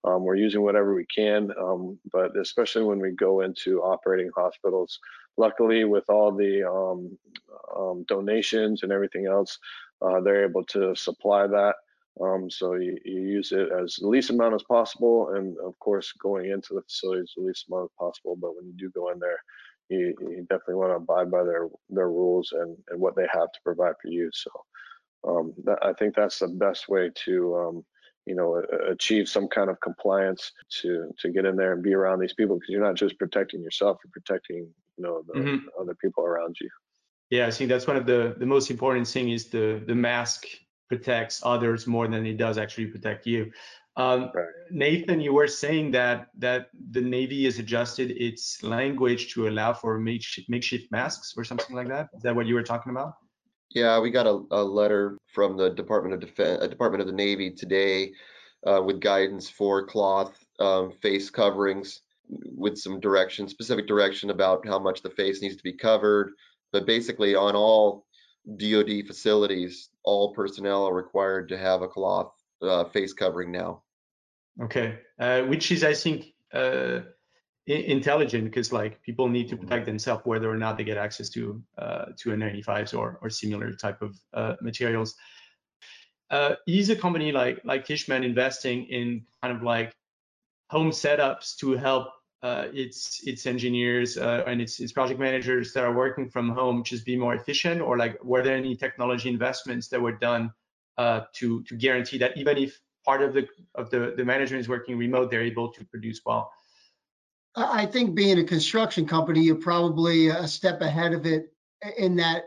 Um, we're using whatever we can, um, but especially when we go into operating hospitals. Luckily, with all the um, um donations and everything else, uh, they're able to supply that. Um, so you, you, use it as the least amount as possible, and of course, going into the facilities the least amount as possible. But when you do go in there, you, you definitely want to abide by their their rules and, and what they have to provide for you. So um, that, I think that's the best way to you know achieve some kind of compliance to to get in there and be around these people because you're not just protecting yourself you're protecting you know the mm-hmm. other people around you yeah i think that's one of the the most important thing is the the mask protects others more than it does actually protect you um, right. nathan you were saying that that the navy has adjusted its language to allow for makeshift, makeshift masks or something like that is that what you were talking about yeah, we got a, a letter from the Department of Defense, uh, Department of the Navy today uh, with guidance for cloth um, face coverings with some direction, specific direction about how much the face needs to be covered. But basically, on all DoD facilities, all personnel are required to have a cloth uh, face covering now. Okay, uh, which is, I think, uh, intelligent because like people need to protect themselves whether or not they get access to uh, to N95s or or similar type of uh, materials. Uh, is a company like like Tishman investing in kind of like home setups to help uh, its its engineers uh, and its its project managers that are working from home just be more efficient, or like were there any technology investments that were done uh, to to guarantee that even if part of the of the the management is working remote, they're able to produce well? I think being a construction company, you're probably a step ahead of it in that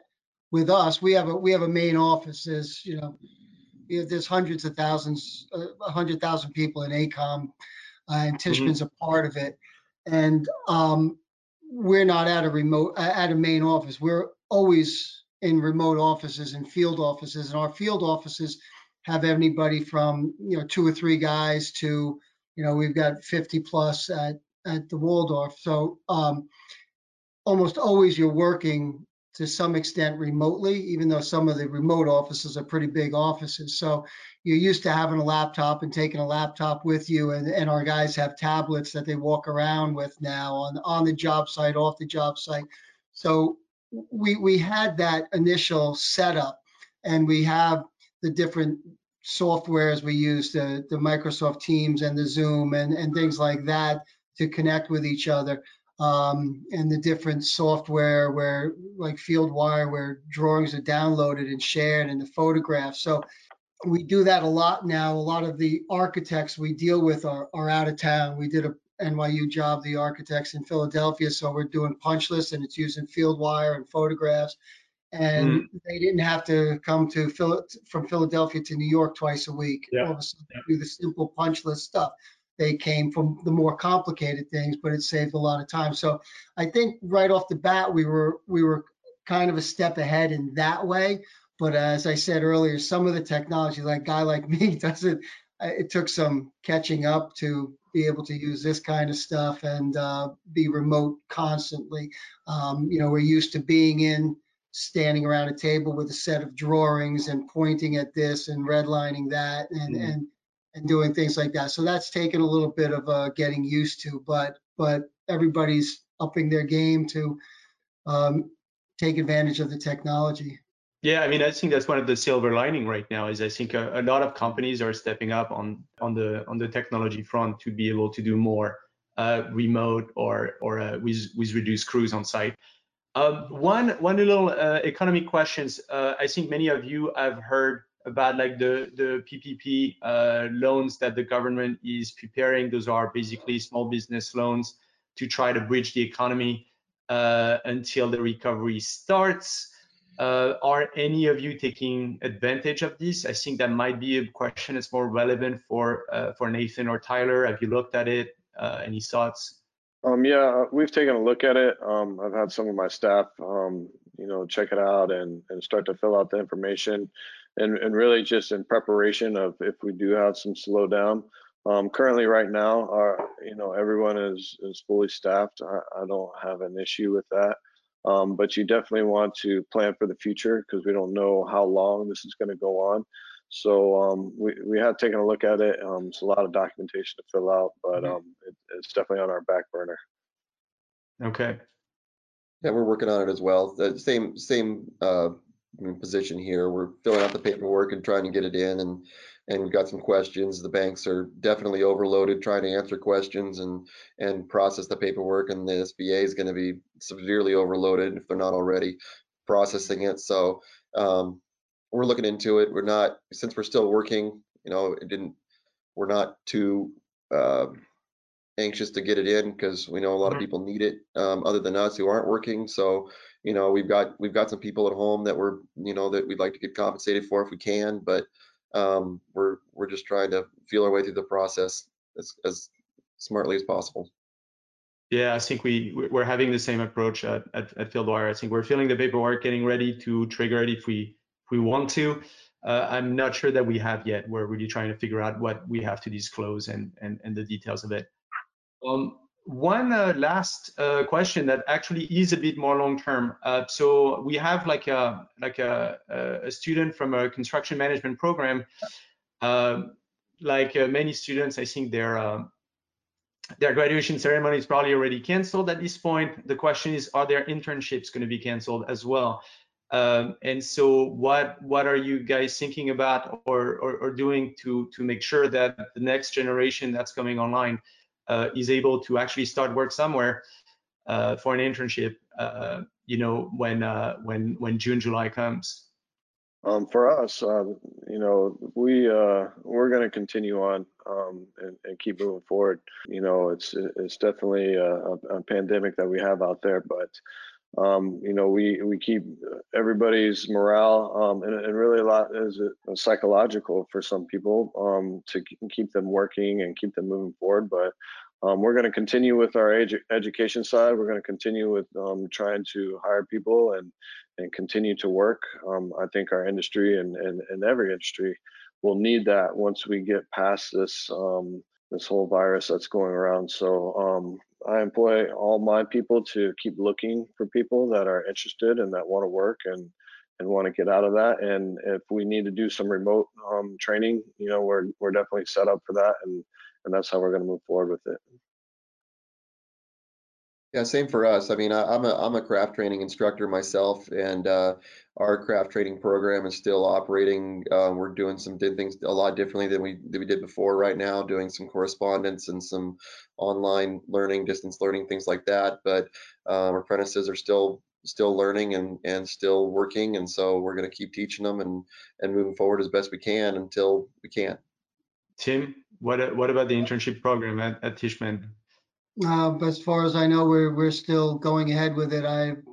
with us, we have a, we have a main office, is, you know, there's hundreds of thousands, uh, a hundred thousand people in AECOM uh, and Mm-hmm. Tishman's a part of it. And, um, we're not at a remote, uh, at a main office. We're always in remote offices and field offices, and our field offices have anybody from, you know, two or three guys to, you know, we've got 50 plus at at the Waldorf. So um, almost always you're working to some extent remotely, even though some of the remote offices are pretty big offices. So you're used to having a laptop and taking a laptop with you, and, and our guys have tablets that they walk around with now on on the job site, off the job site. So we we had that initial setup, and we have the different softwares we use, the the Microsoft Teams and the Zoom and and things like that to connect with each other um, and the different software where like Fieldwire where drawings are downloaded and shared and the photographs. So we do that a lot now. A lot of the architects we deal with are, are out of town. We did a NYU job, the architects in Philadelphia. So we're doing punch lists and it's using Fieldwire and photographs. And mm-hmm. they didn't have to come to Phil- from Philadelphia to New York twice a week. Yeah. All of a sudden, yeah. do the simple punch list stuff they came from the more complicated things, but it saved a lot of time. So I think right off the bat, we were we were kind of a step ahead in that way. But as I said earlier, some of the technology, like guy like me, doesn't. It took some catching up to be able to use this kind of stuff and uh, be remote constantly. Um, you know, we're used to being in, standing around a table with a set of drawings and pointing at this and redlining that and Mhm. and and doing things like that. So that's taken a little bit of uh, getting used to, but but everybody's upping their game to um, take advantage of the technology. Yeah, I mean, I think that's one of the silver lining right now is I think a, a lot of companies are stepping up on on the on the technology front to be able to do more uh, remote or or uh, with with reduced crews on site. Um, one one little uh, economic questions. Uh, I think many of you have heard about like the the PPP uh, loans that the government is preparing. Those are basically small business loans to try to bridge the economy uh, until the recovery starts. Uh, are any of you taking advantage of this? I think that might be a question that's more relevant for uh, for Nathan or Tyler. Have you looked at it? Uh, any thoughts? Um, yeah, we've taken a look at it. Um, I've had some of my staff, um, you know, check it out and, and start to fill out the information and, and really just in preparation of if we do have some slowdown. Um, currently right now, our, you know, everyone is, is fully staffed. I, I don't have an issue with that. Um, but you definitely want to plan for the future because we don't know how long this is going to go on. So um, we, we have taken a look at it. Um, it's a lot of documentation to fill out, but Mhm. um, it, it's definitely on our back burner. Okay. Yeah, we're working on it as well. The same, same, uh, I mean, position here. We're filling out the paperwork and trying to get it in and, and we've got some questions. The banks are definitely overloaded trying to answer questions and, and process the paperwork and the SBA is going to be severely overloaded if they're not already processing it. So, um, we're looking into it. We're not, since we're still working, you know, it didn't, we're not too, um, anxious to get it in because we know a lot of people need it um, other than us who aren't working so you know we've got we've got some people at home that we're you know that we'd like to get compensated for if we can but um, we're we're just trying to feel our way through the process as, as smartly as possible Yeah, I think we we- we're having the same approach at, at, at Fieldwire. I think we're filling the paperwork, getting ready to trigger it if we if we want to. Uh, I'm not sure that we have yet. We're really trying to figure out what we have to disclose and and, and the details of it. Um, one uh, last uh, question that actually is a bit more long term. Uh, so we have like a like a, a student from a construction management program. Um, like uh, many students, I think their um, their graduation ceremony is probably already canceled at this point. The question is, are their internships going to be canceled as well? Um, and so, what what are you guys thinking about or, or, or doing to to make sure that the next generation that's coming online uh, is able to actually start work somewhere uh, for an internship? Uh, you know, when uh, when when June July comes. Um, for us, um, you know, we uh, we're going to continue on um, and, and keep moving forward. You know, it's it's definitely a, a pandemic that we have out there, but um, you know, we we keep everybody's morale um, and, and really a lot is psychological for some people um, to keep them working and keep them moving forward. But um, we're going to continue with our edu education side. We're going to continue with um, trying to hire people and and continue to work. Um, I think our industry and, and, and every industry will need that once we get past this this whole virus that's going around. So I employ all my people to keep looking for people that are interested and that want to work and and want to get out of that. And if we need to do some remote um, training, you know, we're we're definitely set up for that, and and that's how we're going to move forward with it. Yeah, same for us. I mean, I, I'm a I'm a craft training instructor myself, and uh, our craft training program is still operating. Uh, we're doing some did things a lot differently than we than we did before. Right now, doing some correspondence and some online learning, distance learning, things like that. But our apprentices are still still learning and and still working, and so we're going to keep teaching them and and moving forward as best we can until we can't. Tim, what what about the internship program at, at Tishman? Uh, but as far as I know, we're, we're still going ahead with it. I've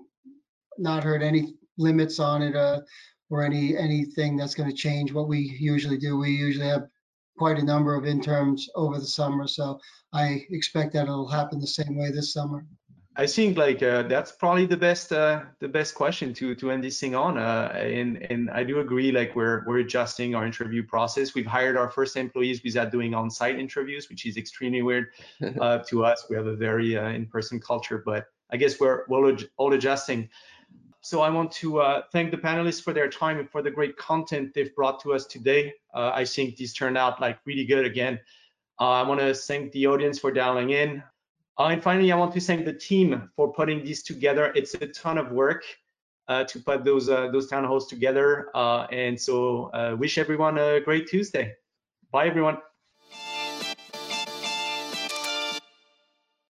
not heard any limits on it, uh, or any, anything that's gonna change what we usually do. We usually have quite a number of interns over the summer, so I expect that it'll happen the same way this summer. I think like uh, that's probably the best uh, the best question to to end this thing on. Uh, and and I do agree. Like we're we're adjusting our interview process. We've hired our first employees without doing on-site interviews, which is extremely weird uh, to us. We have a very uh, in-person culture, but I guess we're all, all adjusting. So I want to uh, thank the panelists for their time and for the great content they've brought to us today. I think this turned out like really good again. I want to thank the audience for dialing in. Uh, and finally, I want to thank the team for putting this together. It's a ton of work uh, to put those uh, those town halls together. Uh, and so uh, wish everyone a great Tuesday. Bye, everyone.